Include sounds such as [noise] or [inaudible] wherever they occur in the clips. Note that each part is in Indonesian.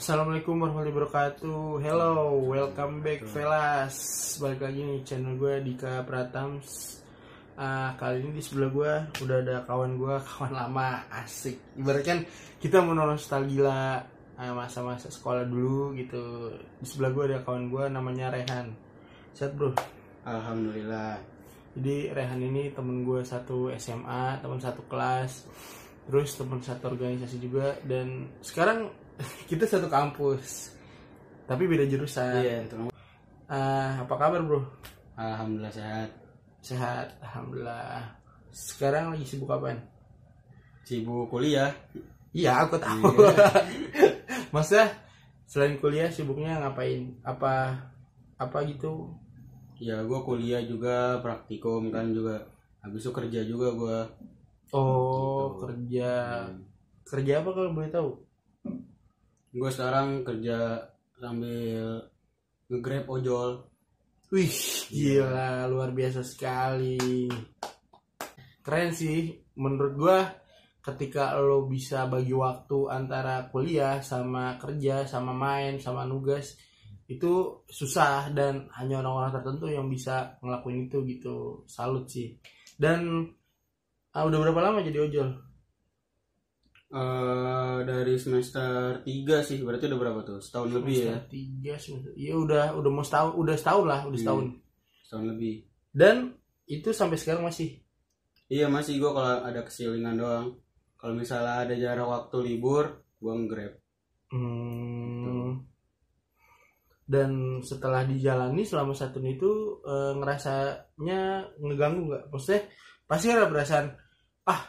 Assalamualaikum warahmatullahi wabarakatuh. Hello, welcome back Velas. Balik lagi nih channel gue Dika Pratams. Ah, Kali ini di sebelah gue udah ada kawan gue [laughs] Kawan lama, asik. Ibaratkan kita mau nostalgia ah, masa-masa sekolah dulu gitu. Di sebelah gue ada kawan gue namanya Rehan. Sehat bro? Alhamdulillah. Jadi Rehan ini temen gue satu SMA, temen satu kelas, terus temen satu organisasi juga, dan sekarang kita satu kampus, tapi beda jurusan. Iya, terima- Ah, apa kabar bro? Alhamdulillah sehat. Sehat, alhamdulillah. Sekarang lagi sibuk apaan? Sibuk kuliah. Iya, aku tahu. [laughs] Maksudnya selain kuliah sibuknya ngapain? Apa apa gitu? Ya, gua kuliah juga, praktikum kan juga. Habis itu kerja juga gua. Oh, Gitu. kerja. Kerja apa kalau boleh tahu? Gua sekarang kerja sambil nge-grab ojol. Wih, gila, luar biasa sekali. Keren sih, menurut gua ketika lo bisa bagi waktu antara kuliah sama kerja sama main sama nugas itu susah dan hanya orang-orang tertentu yang bisa ngelakuin itu gitu. Salut sih. Dan ah, udah berapa lama jadi ojol? Eh dari semester 3 sih, berarti udah berapa tuh? Setahun lebih ya. Semester Tiga, semester. Iya udah udah mau setahun, udah setahun lah, udah setahun. Setahun lebih. Dan itu sampai sekarang masih Iya, masih gua kalau ada kesilingan doang. Kalau misalnya ada jarak waktu libur, gua nge-grab. Hmm. Dan setelah dijalani selama satu itu eh, ngerasanya ngeganggu nggak? Maksudnya pasti ada perasaan ah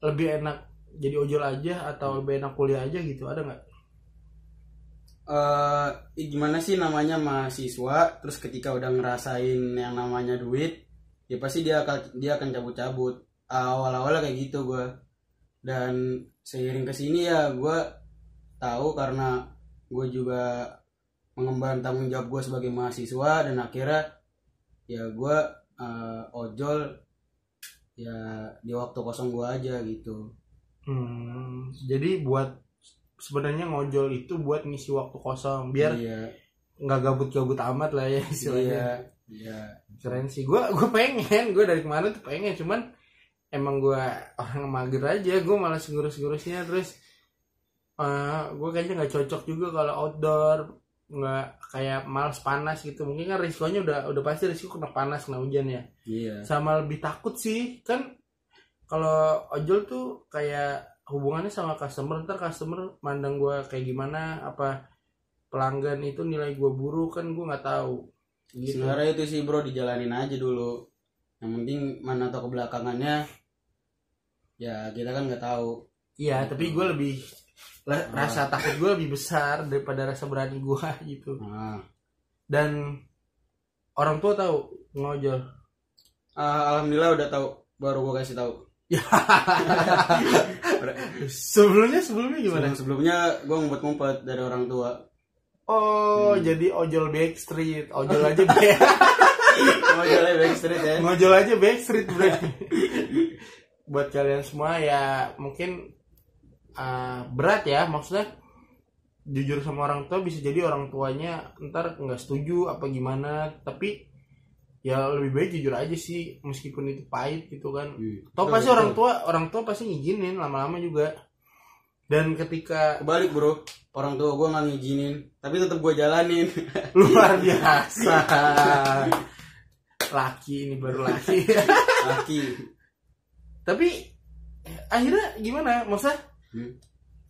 lebih enak jadi ojol aja atau lebih enak kuliah aja gitu ada nggak? eh gimana sih namanya mahasiswa terus ketika udah ngerasain yang namanya duit ya pasti dia akan dia akan cabut-cabut. Awal-awalnya kayak gitu gue dan seiring ke sini ya gue tahu karena gue juga mengemban tanggung jawab gue sebagai mahasiswa dan akhirnya ya gue eh, ojol ya di waktu kosong gue aja gitu Hmm, jadi buat sebenarnya ngojol itu buat ngisi waktu kosong biar iya. nggak gabut-gabut amat lah ya iya istilahnya. iya keren sih. Gue gue pengen gue dari kemarin tuh pengen cuman emang gue orang mager aja gue malas ngurus-ngurusnya terus gue kayaknya nggak cocok juga kalau outdoor nggak kayak males panas gitu. Mungkin kan risikonya udah udah pasti risiko kena panas kena hujan ya. Iya. Sama lebih takut sih kan kalau ojol tuh kayak hubungannya sama customer ntar customer mandang gue kayak gimana apa pelanggan itu nilai gue buruk kan gue nggak tahu gitu Sebenarnya itu sih bro dijalanin aja dulu. Yang penting mana tahu kebelakangannya ya kita kan nggak tahu. Iya, tapi gue lebih la- rasa takut gue lebih besar daripada rasa berani gue [laughs] gitu. Nah, Dan orang tua tahu ngojol. ah, alhamdulillah udah tahu baru gue kasih tahu. [laughs] Sebelumnya sebelumnya gimana? Sebelum sebelumnya gue ngumpet-ngumpet dari orang tua. Oh, Hmm. jadi ojol backstreet, ojol aja back, [laughs] Mau jalan backstreet ya. ngojol aja backstreet berarti. Buat kalian semua ya mungkin ah, berat ya, maksudnya jujur sama orang tua bisa jadi orang tuanya ntar nggak setuju apa gimana, tapi ya lebih baik jujur aja sih meskipun itu pahit gitu kan Hmm. Toh Betul, pasti betul. orang tua orang tua pasti ngizinin lama-lama juga. Dan ketika Kebalik bro, orang tua gue nggak ngizinin, tapi tetap gue jalanin. [laughs] luar biasa. laki ini baru laki. [laughs] Laki. Tapi akhirnya gimana? Maksudnya Hmm.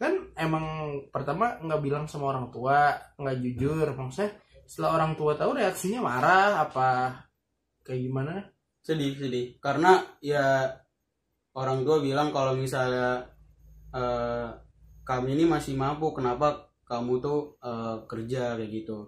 kan emang pertama nggak bilang sama orang tua, nggak jujur. Maksudnya setelah orang tua tahu reaksinya marah apa kayak gimana? sedih sedih. Karena ya orang tua bilang kalau misalnya eh, kami ini masih mampu kenapa kamu tuh eh, kerja kayak gitu?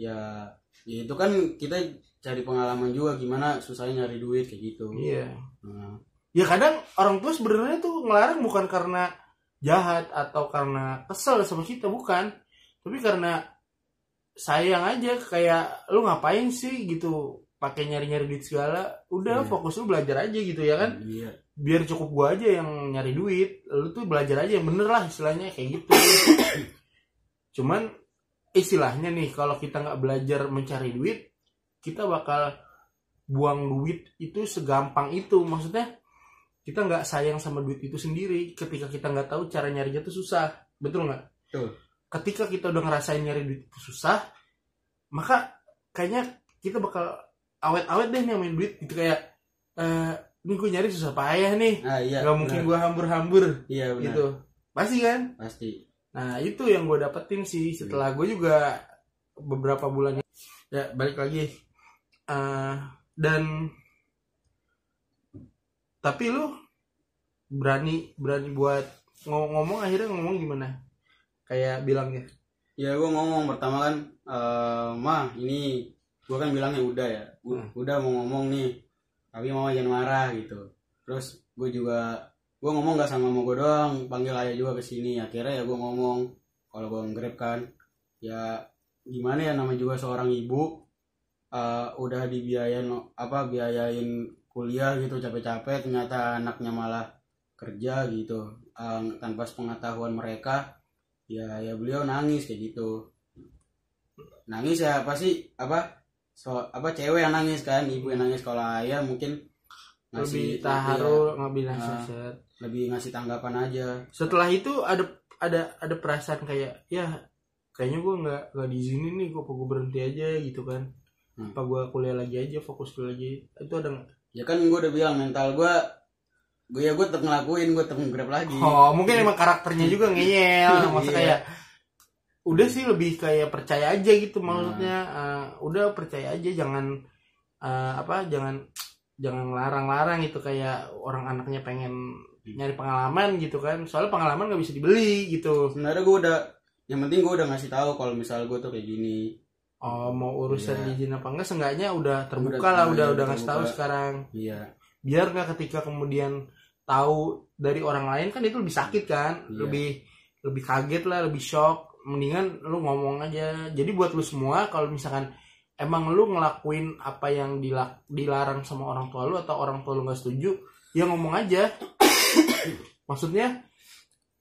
Ya, ya itu kan kita cari pengalaman juga gimana susahnya nyari duit kayak gitu. Iya. Nah, Ya kadang orang tua sebenarnya tuh ngelarang bukan karena jahat atau karena kesel sama kita bukan, tapi karena sayang aja kayak lu ngapain sih? gitu pakai nyari-nyari duit segala udah Iya. fokus lu belajar aja gitu ya kan? Iya. Biar cukup gua aja yang nyari duit lu tuh belajar aja yang bener lah istilahnya kayak gitu. Cuman istilahnya nih kalau kita nggak belajar mencari duit kita bakal buang duit itu segampang itu. Maksudnya kita nggak sayang sama duit itu sendiri. Ketika kita nggak tahu cara nyarinya tuh susah. Betul nggak? Betul. ketika kita udah ngerasain nyari duit itu susah maka kayaknya kita bakal awet-awet deh nih main duit. Gitu kayak eh ini gue nyari susah payah nih. Ah iya nggak mungkin gue hambur-hambur. Iya benar. Gitu. Pasti kan? Pasti. Nah itu yang gue dapetin sih setelah gue juga beberapa bulan ya balik lagi. Eh, dan tapi lu berani berani buat ngomong, ngomong akhirnya ngomong gimana? Kayak bilangnya? Ya gue ngomong pertama kan eh mah ini gue kan bilangnya udah ya Hmm. udah mau ngomong nih tapi mama jangan marah gitu. Terus gue juga gue ngomong gak sama mau gue doang panggil ayah juga ke sini. Akhirnya ya gue ngomong kalau gue nge kan ya gimana ya namanya juga seorang ibu eh, udah dibiayain apa biayain kuliah gitu capek-capek ternyata anaknya malah kerja gitu. Eh, tanpa sepengetahuan mereka ya ya beliau nangis kayak gitu. Nangis ya pasti apa so apa cewek yang nangis kan ibu yang nangis kalau ayah mungkin lebih ngasih taharu ngambil Ah. nasihat ya, lebih ngasih tanggapan aja setelah itu ada ada ada perasaan kayak ya kayaknya gue nggak nggak diizinin nih gue gue berhenti aja gitu kan Hmm. apa gue kuliah lagi aja fokus kuliah lagi itu ada ya kan gue udah bilang mental gue gue ya gue tetap ngelakuin gue tetap nge-grab lagi Oh, mungkin emang karakternya juga ngeyel, [laughs] maksudnya Iya. kayak udah sih lebih kayak percaya aja gitu maksudnya. Eh, udah percaya aja jangan eh, apa jangan jangan larang-larang gitu kayak orang anaknya pengen nyari pengalaman gitu kan. Soalnya pengalaman nggak bisa dibeli gitu. Sebenarnya gue udah yang penting gue udah ngasih tahu kalau misal gue tuh kayak gini. Oh mau urusan Iya. izin apa enggak seenggaknya udah terbuka Udah, lah iya, udah udah udah ngasih tahu sekarang. Iya. Biar nggak ketika kemudian tahu dari orang lain kan itu lebih sakit kan. Iya. lebih lebih kaget lah lebih shock mendingan lu ngomong aja. Jadi buat lu semua kalau misalkan emang lu ngelakuin apa yang dilak- dilarang sama orang tua lu atau orang tua lu nggak setuju ya ngomong aja. [coughs] Maksudnya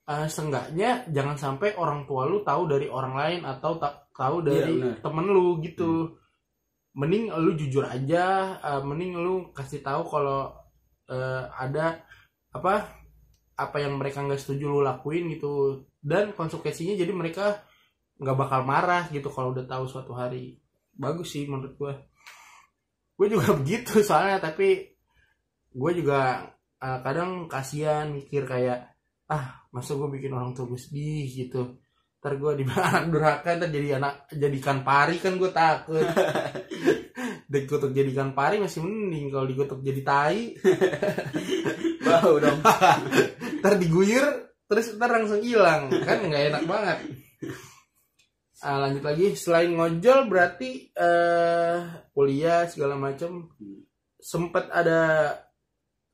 eh seenggaknya jangan sampai orang tua lu tahu dari orang lain atau tak tahu dari Iya, benar. temen lu gitu. Mending lu jujur aja eh, mending lu kasih tahu kalau eh, ada apa apa yang mereka nggak setuju lu lakuin gitu dan konsekuensinya jadi mereka nggak bakal marah gitu kalau udah tahu suatu hari. Bagus sih menurut gue gue juga [laughs] begitu soalnya tapi gue juga eh, kadang kasihan mikir kayak ah masa gue bikin orang tua gue sedih gitu. Ntar gue di anak [laughs] durhaka ntar jadi anak jadikan pari kan gue takut. [laughs] Dikutuk jadikan pari masih mending kalau dikutuk jadi tai. Bau dong. Ntar diguyur terus ntar langsung hilang. Kan nggak enak banget. Ah, lanjut lagi. Selain ngojol berarti eh kuliah segala macam sempet ada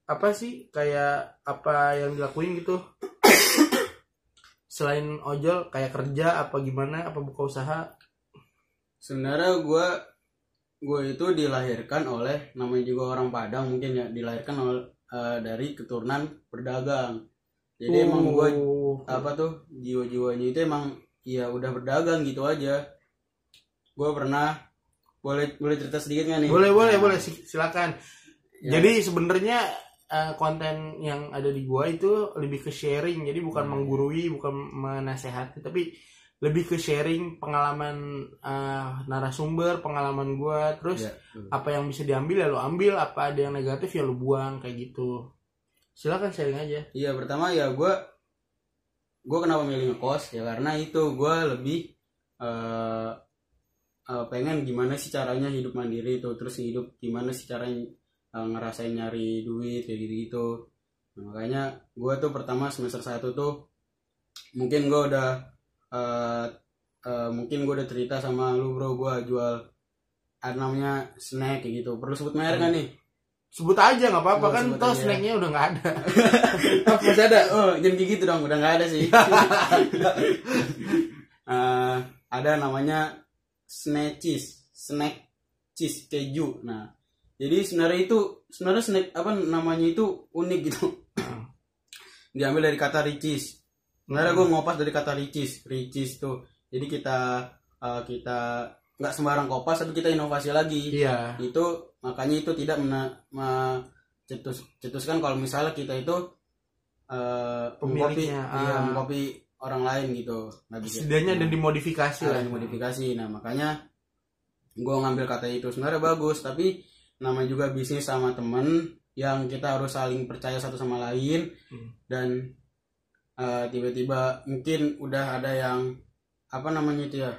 apa sih? Kayak apa yang dilakuin gitu? Selain ojol kayak kerja apa gimana? Apa buka usaha? Sebenarnya gue gue itu dilahirkan oleh namanya juga orang Padang mungkin ya dilahirkan oleh eh, dari keturunan berdagang jadi emang gue apa tuh jiwa-jiwanya itu emang ya udah berdagang gitu aja. Gue pernah boleh boleh cerita sedikit nggak nih? Boleh boleh Nah, boleh si- silakan. Ya, Jadi sebenarnya eh, konten yang ada di gua itu lebih ke sharing, jadi bukan Hmm. menggurui, bukan menasehati, tapi lebih ke sharing pengalaman eh, narasumber, pengalaman gua, terus ya, apa yang bisa diambil ya lo ambil, apa ada yang negatif ya lo buang kayak gitu. Silakan sharing aja. iya pertama ya gue gue kenapa milih ngekos ya karena itu gue lebih eh eh, pengen gimana sih caranya hidup mandiri itu terus hidup gimana sih caranya eh, ngerasain nyari duit kayak gitu gitu makanya gue tuh pertama semester satu tuh mungkin gue udah eh eh, mungkin gue udah cerita sama lu bro gue jual ada namanya snack kayak gitu. Perlu sebut merek kan nih Sebut aja nggak apa-apa kan toh aja. snacknya udah nggak ada. [laughs] Masih ada. oh jangan gitu dong udah nggak ada sih [laughs] Eh, ada namanya snack cheese snack cheese keju nah jadi sebenarnya itu sebenarnya snack apa namanya itu unik gitu [coughs] diambil dari kata ricis sebenarnya gue ngopas dari kata ricis ricis tuh jadi kita eh, kita nggak sembarang kopas tapi kita inovasi lagi Iya. itu makanya itu tidak mena, me- cetus cetuskan kalau misalnya kita itu eh mengkopi iya, ah. mengkopi orang lain gitu nggak bisa Setidaknya ada Nah, dimodifikasi ada lah. yang modifikasi nah makanya gue ngambil kata itu sebenarnya bagus tapi namanya juga bisnis sama temen yang kita harus saling percaya satu sama lain Hmm. dan eh, tiba-tiba mungkin udah ada yang apa namanya itu ya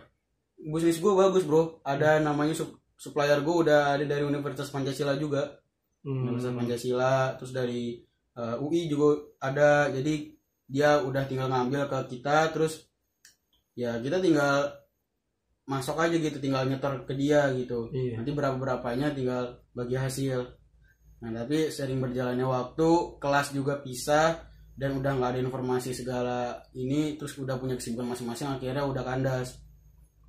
bisnis gue bagus bro. Ada namanya sup- supplier gue udah ada dari Universitas Pancasila juga. Hmm. Universitas Pancasila terus dari eh, UI juga ada. Jadi dia udah tinggal ngambil ke kita terus ya kita tinggal masuk aja gitu tinggal nyetor ke dia gitu. Iya. nanti berapa berapanya tinggal bagi hasil. Nah tapi sering berjalannya waktu kelas juga pisah dan udah nggak ada informasi segala ini terus udah punya kesibukan masing-masing akhirnya udah kandas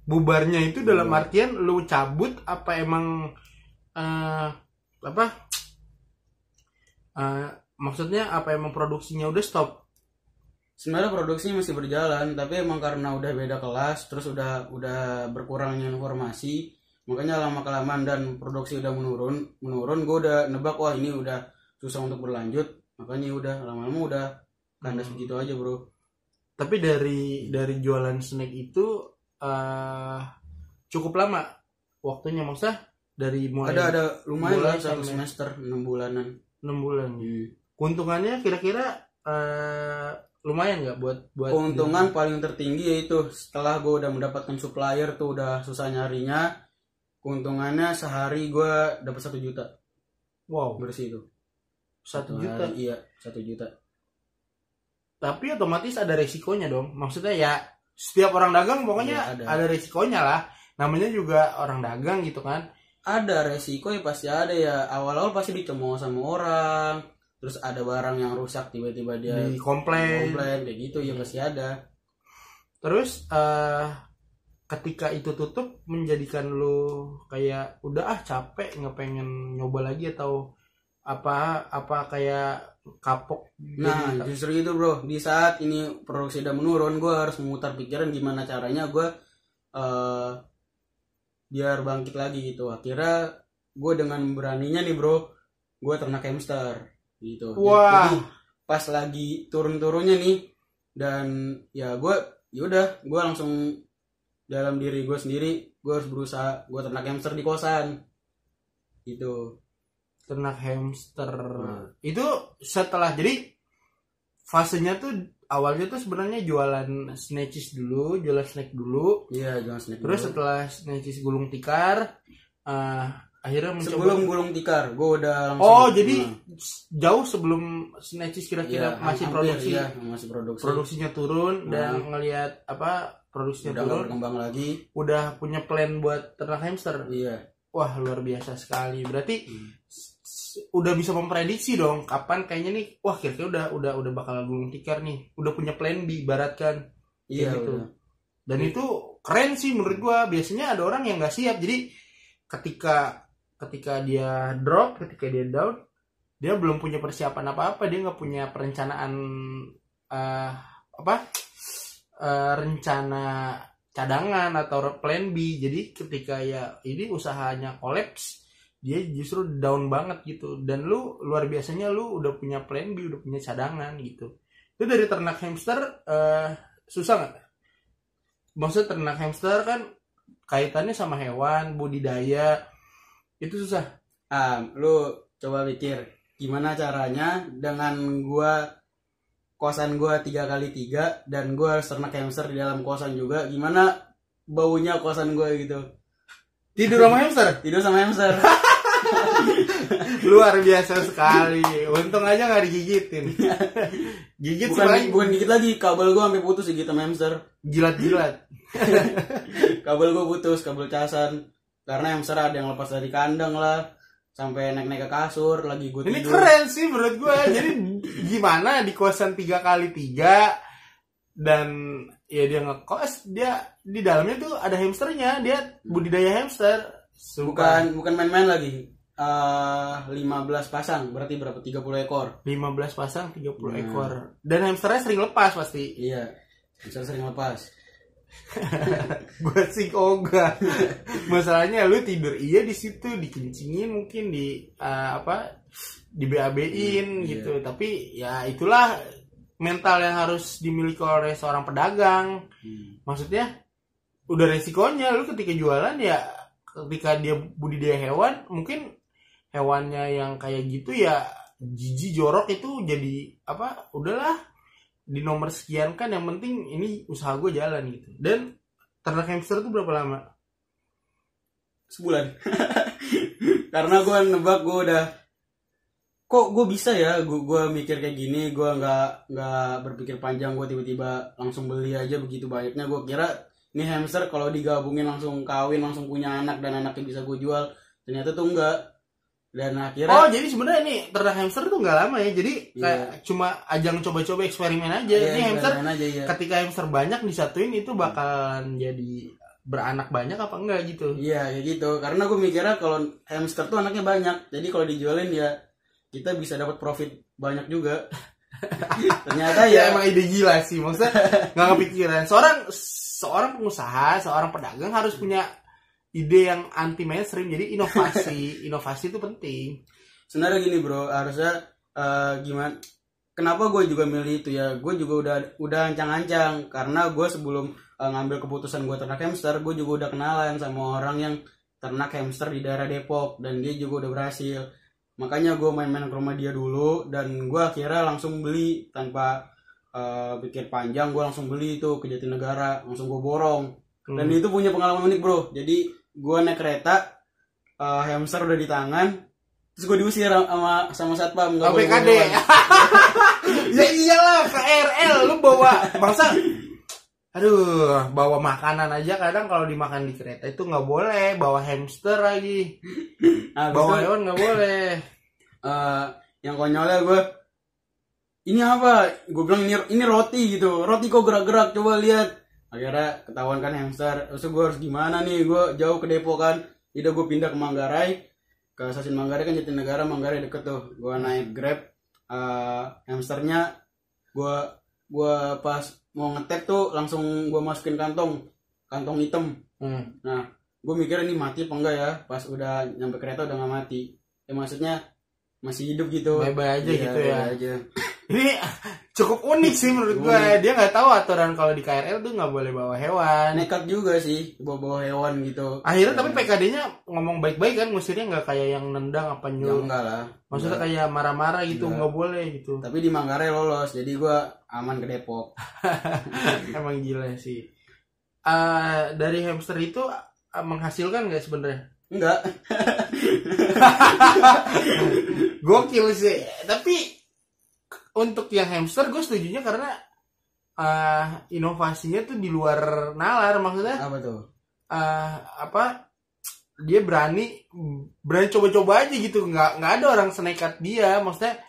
Bubarnya itu dalam Bubar. artian lu cabut apa emang eh apa? Eh, maksudnya apa emang produksinya udah stop? sebenarnya produksinya masih berjalan tapi emang karena udah beda kelas terus udah udah berkurangnya informasi makanya lama kelamaan dan produksi udah menurun menurun gue udah nebak wah ini udah susah untuk berlanjut makanya udah lama-lama udah kandas Hmm. begitu aja bro Tapi dari dari jualan snack itu eh cukup lama waktunya maksudnya dari mulai ada ada. Lumayan Bulan satu semester enam bulanan. 6 bulan. Keuntungannya kira-kira eh lumayan nggak buat buat keuntungan paling tertinggi yaitu setelah gue udah mendapatkan supplier tuh udah susah nyarinya keuntungannya sehari gue dapat satu juta. Wow. Bersih itu. Satu Satu juta. hari, iya satu juta. Tapi otomatis ada resikonya dong. Maksudnya ya setiap orang dagang pokoknya Iya, ada. ada. resikonya lah. Namanya juga orang dagang gitu kan. ada resiko ya pasti ada ya awal-awal pasti dicemooh sama orang terus ada barang yang rusak tiba-tiba dia Di komplain. komplain kayak gitu ya pasti ada Terus eh ketika itu tutup menjadikan lu kayak udah ah capek nggak pengen nyoba lagi atau apa apa kayak kapok. Nah Jadi- justru itu bro. Di saat ini produksi udah menurun gue harus memutar pikiran gimana caranya gue eh biar bangkit lagi gitu. Akhirnya gue dengan beraninya nih bro gue ternak hamster gitu. Wah. Jadi, pas lagi turun-turunnya nih dan ya gue yaudah gue langsung dalam diri gue sendiri gue harus berusaha gue ternak hamster di kosan gitu ternak hamster. Hmm. itu setelah jadi fasenya tuh awalnya tuh sebenarnya jualan snatches dulu jualan snack dulu. Iya jangan snack terus dulu. setelah snatches gulung tikar eh, akhirnya mencoba sebelum gulung tikar gue udah langsung oh jadi Nah, s- jauh sebelum snatches kira-kira iya, masih hampir, produksi. iya, masih produksi. Produksinya turun dan Nah. ngelihat apa produksinya udah turun. berkembang lagi. Udah punya plan buat ternak hamster. Iya. Wah luar biasa sekali. Berarti Hmm. Udah bisa memprediksi dong kapan kayaknya nih wah kira-kira udah udah udah bakal gulung tikar nih. Udah punya plan B ibaratkan iya gitu. udah. dan itu keren sih menurut gua. Biasanya ada orang yang nggak siap. Jadi ketika ketika dia drop ketika dia down dia belum punya persiapan apa apa dia nggak punya perencanaan eh, apa eh, rencana cadangan atau plan B. Jadi ketika ya ini usahanya kolaps dia justru down banget gitu. Dan lu luar biasanya lu udah punya plan B udah punya cadangan gitu. Itu dari ternak hamster eh, susah nggak? Maksudnya ternak hamster kan kaitannya sama hewan budidaya. Itu susah. Ah lu coba pikir gimana caranya dengan gua kosan gua tiga kali tiga dan gua harus ternak hamster di dalam kosan juga gimana baunya kosan gua gitu? Tidur sama hamster? Tidur sama hamster [laughs] [laughs] luar biasa sekali. Untung aja nggak digigitin. Gigit bukan selain bukan dikit lagi kabel gua sampai putus gitu sama hamster. Jilat-jilat. [laughs] Kabel gua putus kabel casan. Karena hamster ada yang lepas dari kandang lah. Sampai naik-naik ke kasur lagi gua ini tidur. keren sih menurut gue [laughs] jadi gimana di kosan tiga kali tiga dan ya dia ngekos dia di dalamnya tuh ada hamsternya. Dia budidaya hamster. Bukan bukan main-main lagi. Eh 15 pasang berarti berapa? 30 ekor. 15 pasang 30 Hmm. ekor. Dan hamsternya sering lepas pasti. Iya, bisa sering lepas. [laughs] gue sih ogah masalahnya lu tidur iya di situ dikencingin mungkin di eh, apa di BAB-in Hmm, gitu. Tapi ya itulah mental yang harus dimiliki oleh seorang pedagang. Hmm. maksudnya udah resikonya lu ketika jualan ya ketika dia budidaya hewan mungkin hewannya yang kayak gitu ya jijik jorok itu jadi apa udahlah di nomor sekian kan yang penting ini usaha gue jalan gitu. Dan ternak hamster tuh berapa lama? Sebulan. [laughs] Karena gue nebak gue udah kok gue bisa ya gue gua mikir kayak gini gue nggak nggak berpikir panjang gue tiba-tiba langsung beli aja begitu banyaknya. Gue kira ini hamster kalau digabungin langsung kawin langsung punya anak dan anaknya bisa gue jual ternyata tuh enggak. Dan akhirnya oh jadi sebenarnya nih ternak hamster tuh nggak lama ya. Jadi kayak Iya. cuma ajang coba-coba eksperimen aja. Ya, ini hamster aja ya ketika hamster banyak disatuin itu bakalan jadi beranak banyak apa enggak gitu? Iya kayak gitu. Karena gue mikirnya kalau hamster tuh anaknya banyak. Jadi kalau dijualin ya kita bisa dapat profit banyak juga. [laughs] Ternyata ya ya emang ide gila sih maksudnya nggak kepikiran. Seorang seorang pengusaha seorang pedagang harus punya ide yang anti mainstream jadi inovasi [laughs] inovasi itu penting. Sebenarnya gini bro harusnya eh, gimana kenapa gue juga milih itu ya? Gue juga udah udah ancang-ancang. Karena gue sebelum eh, ngambil keputusan gue ternak hamster gue juga udah kenalan sama orang yang ternak hamster di daerah Depok. Dan dia juga udah berhasil. Makanya gue main-main ke rumah dia dulu. Dan gue akhirnya langsung beli tanpa pikir panjang gue langsung beli itu ke Jatinegara langsung gue borong. Dan Hmm. itu punya pengalaman unik bro. Jadi gue naik kereta eh, hamster udah di tangan terus gue diusir sama sama satpam nggak boleh hewan. ya iyalah KRL lu bawa bangsa aduh bawa makanan aja kadang kalau dimakan di kereta itu nggak boleh bawa hamster lagi. Nah, bawa hewan nggak boleh. [laughs] Eh, yang konyolnya gue ini apa gue bilang ini ini roti gitu roti kok gerak-gerak coba lihat akhirnya ketahuan kan hamster terus gue harus gimana nih gue jauh ke Depok kan tidak gue pindah ke Manggarai ke stasiun Manggarai kan Jatinegara Manggarai deket tuh gue naik grab eh, hamsternya gue gue pas mau ngetek tuh langsung gue masukin kantong kantong hitam Hmm. Nah, gue mikir ini mati apa enggak ya? Pas udah nyampe kereta udah nggak mati. Ya maksudnya masih hidup gitu. Bye-bye aja Iya, gitu ya. bye-bye aja. Ini cukup unik sih menurut gue. Dia nggak tahu aturan kalau di KRL tuh nggak boleh bawa hewan. Nekat juga sih bawa-bawa hewan gitu. Akhirnya tapi PKD-nya ngomong baik-baik kan, ngusirnya nggak kayak yang nendang apa ya nyuruh. enggak lah. Maksudnya Enggak. kayak marah-marah gitu, nggak boleh gitu. Tapi di Manggarai lolos, jadi gue aman ke Depok. [laughs] Emang gila sih. Eh, dari hamster itu eh, menghasilkan nggak sebenarnya? Enggak. [laughs] [laughs] Gokil sih. Tapi untuk yang hamster gue setujunya karena eh, inovasinya tuh di luar nalar maksudnya. Apa tuh? eh apa dia berani berani coba-coba aja gitu nggak nggak ada orang senekat dia maksudnya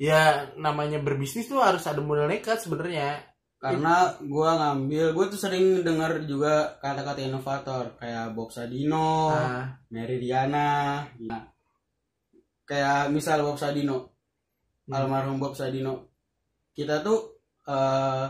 ya namanya berbisnis tuh harus ada modal nekat sebenarnya Karena gue ngambil, gue tuh sering dengar juga kata-kata inovator kayak Bob Sadino, nah, Mary Riana. Nah, kayak misal Bob Sadino, Hmm. almarhum Bob Sadino. Kita tuh eh,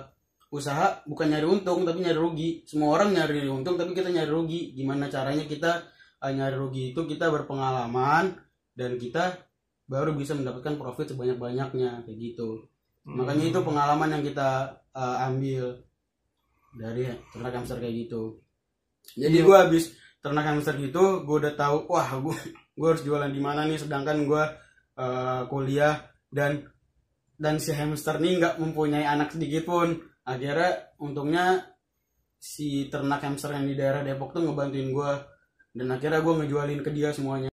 usaha bukan nyari untung tapi nyari rugi. Semua orang nyari untung tapi kita nyari rugi. Gimana caranya kita eh, nyari rugi itu kita berpengalaman dan kita baru bisa mendapatkan profit sebanyak-banyaknya kayak gitu. Makanya itu pengalaman yang kita eh, ambil dari ternak hamster kayak gitu. Jadi Iya. gue habis ternak hamster gitu, gue udah tahu, wah gue gue harus jualan di mana nih. Sedangkan gue eh, kuliah dan dan si hamster nih nggak mempunyai anak sedikit pun. Akhirnya untungnya si ternak hamster yang di daerah Depok tuh ngebantuin gue dan akhirnya gue ngejualin ke dia semuanya.